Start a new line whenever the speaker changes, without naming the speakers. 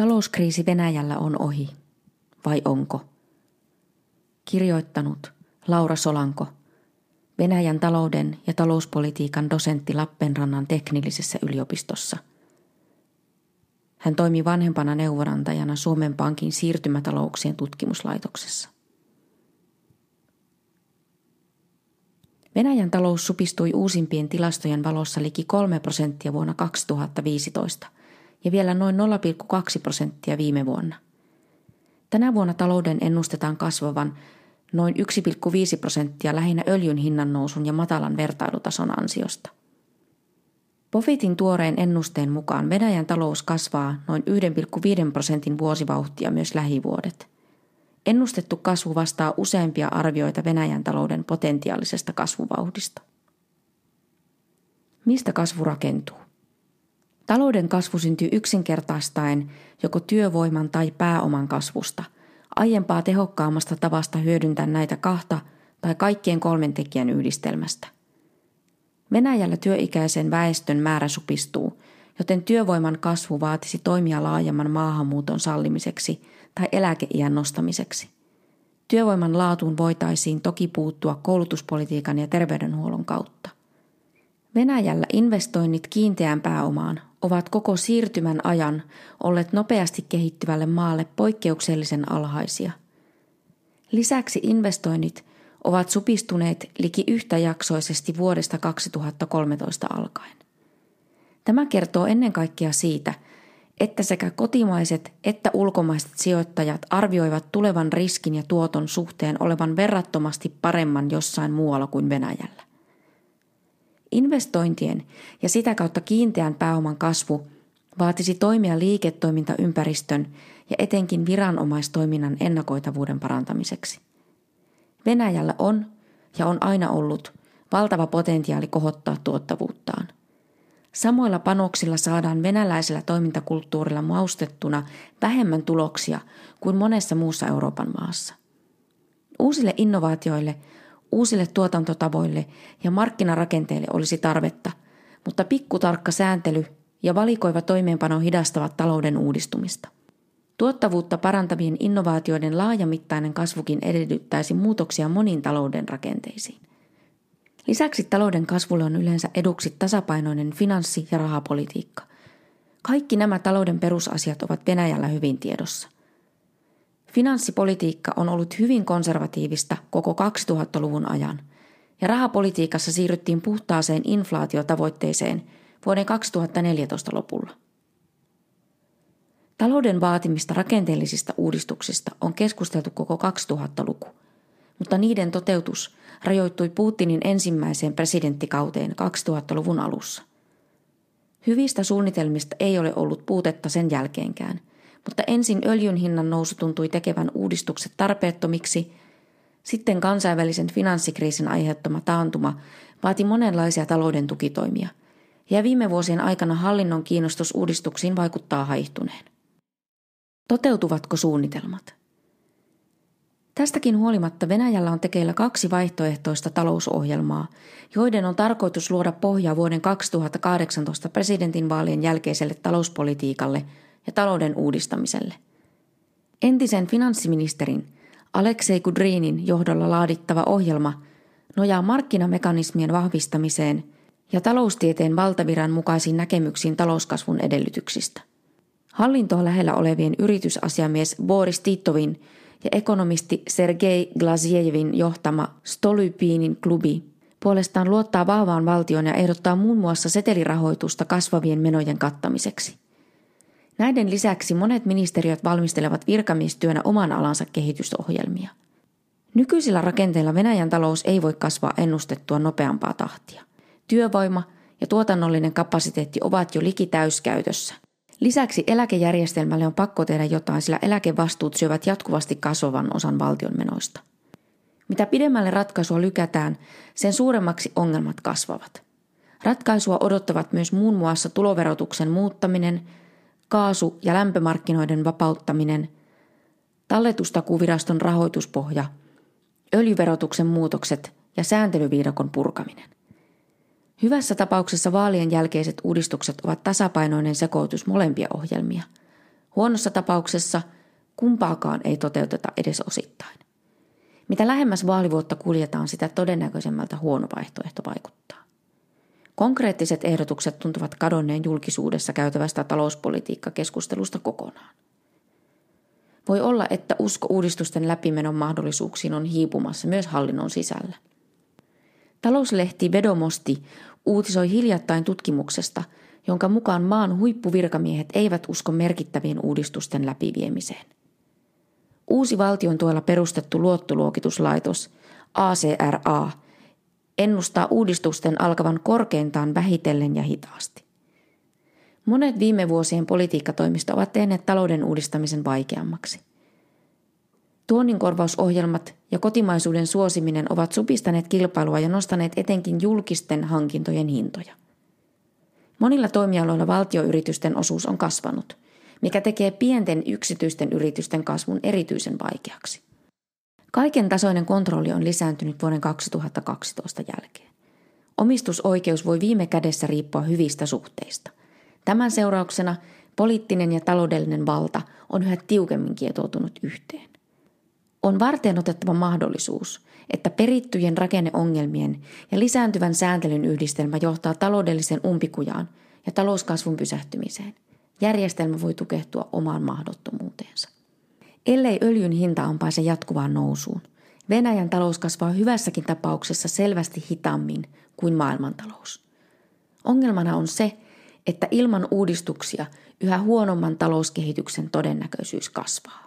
Talouskriisi Venäjällä on ohi. Vai onko? Kirjoittanut Laura Solanko, Venäjän talouden ja talouspolitiikan dosentti Lappenrannan teknillisessä yliopistossa. Hän toimi vanhempana neuvonantajana Suomen Pankin siirtymätalouksien tutkimuslaitoksessa. Venäjän talous supistui uusimpien tilastojen valossa liki 3 prosenttia vuonna 2015 ja vielä noin 0,2 prosenttia viime vuonna. Tänä vuonna talouden ennustetaan kasvavan noin 1,5 prosenttia lähinnä öljyn hinnan nousun ja matalan vertailutason ansiosta. Pofitin tuoreen ennusteen mukaan Venäjän talous kasvaa noin 1,5 prosentin vuosivauhtia myös lähivuodet. Ennustettu kasvu vastaa useimpia arvioita Venäjän talouden potentiaalisesta kasvuvauhdista. Mistä kasvu rakentuu? Talouden kasvu syntyy yksinkertaistaen joko työvoiman tai pääoman kasvusta, aiempaa tehokkaammasta tavasta hyödyntää näitä kahta tai kaikkien kolmen tekijän yhdistelmästä. Venäjällä työikäisen väestön määrä supistuu, joten työvoiman kasvu vaatisi toimia laajemman maahanmuuton sallimiseksi tai eläkeiän nostamiseksi. Työvoiman laatuun voitaisiin toki puuttua koulutuspolitiikan ja terveydenhuollon kautta. Venäjällä investoinnit kiinteään pääomaan ovat koko siirtymän ajan olleet nopeasti kehittyvälle maalle poikkeuksellisen alhaisia. Lisäksi investoinnit ovat supistuneet liki yhtäjaksoisesti vuodesta 2013 alkaen. Tämä kertoo ennen kaikkea siitä, että sekä kotimaiset että ulkomaiset sijoittajat arvioivat tulevan riskin ja tuoton suhteen olevan verrattomasti paremman jossain muualla kuin Venäjällä. Investointien ja sitä kautta kiinteän pääoman kasvu vaatisi toimia liiketoimintaympäristön ja etenkin viranomaistoiminnan ennakoitavuuden parantamiseksi. Venäjällä on ja on aina ollut valtava potentiaali kohottaa tuottavuuttaan. Samoilla panoksilla saadaan venäläisellä toimintakulttuurilla maustettuna vähemmän tuloksia kuin monessa muussa Euroopan maassa. Uusille innovaatioille Uusille tuotantotavoille ja markkinarakenteille olisi tarvetta, mutta pikkutarkka sääntely ja valikoiva toimeenpano hidastavat talouden uudistumista. Tuottavuutta parantavien innovaatioiden laajamittainen kasvukin edellyttäisi muutoksia moniin talouden rakenteisiin. Lisäksi talouden kasvulle on yleensä eduksi tasapainoinen finanssi- ja rahapolitiikka. Kaikki nämä talouden perusasiat ovat Venäjällä hyvin tiedossa – Finanssipolitiikka on ollut hyvin konservatiivista koko 2000-luvun ajan, ja rahapolitiikassa siirryttiin puhtaaseen inflaatiotavoitteeseen vuoden 2014 lopulla. Talouden vaatimista rakenteellisista uudistuksista on keskusteltu koko 2000-luku, mutta niiden toteutus rajoittui Putinin ensimmäiseen presidenttikauteen 2000-luvun alussa. Hyvistä suunnitelmista ei ole ollut puutetta sen jälkeenkään – mutta ensin öljyn hinnan nousu tuntui tekevän uudistukset tarpeettomiksi, sitten kansainvälisen finanssikriisin aiheuttama taantuma vaati monenlaisia talouden tukitoimia, ja viime vuosien aikana hallinnon kiinnostus uudistuksiin vaikuttaa haihtuneen. Toteutuvatko suunnitelmat? Tästäkin huolimatta Venäjällä on tekeillä kaksi vaihtoehtoista talousohjelmaa, joiden on tarkoitus luoda pohjaa vuoden 2018 presidentinvaalien jälkeiselle talouspolitiikalle – ja talouden uudistamiselle. Entisen finanssiministerin Aleksei Kudrinin johdolla laadittava ohjelma nojaa markkinamekanismien vahvistamiseen ja taloustieteen valtaviran mukaisiin näkemyksiin talouskasvun edellytyksistä. Hallintoa lähellä olevien yritysasiamies Boris Titovin ja ekonomisti Sergei Glazievin johtama Stolypinin klubi puolestaan luottaa vahvaan valtioon ja ehdottaa muun muassa setelirahoitusta kasvavien menojen kattamiseksi. Näiden lisäksi monet ministeriöt valmistelevat virkamiestyönä oman alansa kehitysohjelmia. Nykyisillä rakenteilla Venäjän talous ei voi kasvaa ennustettua nopeampaa tahtia. Työvoima ja tuotannollinen kapasiteetti ovat jo liki täyskäytössä. Lisäksi eläkejärjestelmälle on pakko tehdä jotain, sillä eläkevastuut syövät jatkuvasti kasvavan osan valtion menoista. Mitä pidemmälle ratkaisua lykätään, sen suuremmaksi ongelmat kasvavat. Ratkaisua odottavat myös muun muassa tuloverotuksen muuttaminen – kaasu- ja lämpömarkkinoiden vapauttaminen, talletustakuviraston rahoituspohja, öljyverotuksen muutokset ja sääntelyviidakon purkaminen. Hyvässä tapauksessa vaalien jälkeiset uudistukset ovat tasapainoinen sekoitus molempia ohjelmia. Huonossa tapauksessa kumpaakaan ei toteuteta edes osittain. Mitä lähemmäs vaalivuotta kuljetaan, sitä todennäköisemmältä huono vaihtoehto vaikuttaa. Konkreettiset ehdotukset tuntuvat kadonneen julkisuudessa käytävästä talouspolitiikkakeskustelusta kokonaan. Voi olla, että usko uudistusten läpimenon mahdollisuuksiin on hiipumassa myös hallinnon sisällä. Talouslehti Vedomosti uutisoi hiljattain tutkimuksesta, jonka mukaan maan huippuvirkamiehet eivät usko merkittävien uudistusten läpiviemiseen. Uusi valtion tuella perustettu luottoluokituslaitos ACRA ennustaa uudistusten alkavan korkeintaan vähitellen ja hitaasti. Monet viime vuosien politiikkatoimista ovat tehneet talouden uudistamisen vaikeammaksi. Tuonninkorvausohjelmat ja kotimaisuuden suosiminen ovat supistaneet kilpailua ja nostaneet etenkin julkisten hankintojen hintoja. Monilla toimialoilla valtioyritysten osuus on kasvanut, mikä tekee pienten yksityisten yritysten kasvun erityisen vaikeaksi. Kaiken tasoinen kontrolli on lisääntynyt vuoden 2012 jälkeen. Omistusoikeus voi viime kädessä riippua hyvistä suhteista. Tämän seurauksena poliittinen ja taloudellinen valta on yhä tiukemmin kietoutunut yhteen. On varten otettava mahdollisuus, että perittyjen rakenneongelmien ja lisääntyvän sääntelyn yhdistelmä johtaa taloudellisen umpikujaan ja talouskasvun pysähtymiseen. Järjestelmä voi tukehtua omaan mahdottomuuteensa. Ellei öljyn hinta on pääse jatkuvaan nousuun, Venäjän talous kasvaa hyvässäkin tapauksessa selvästi hitaammin kuin maailmantalous. Ongelmana on se, että ilman uudistuksia yhä huonomman talouskehityksen todennäköisyys kasvaa.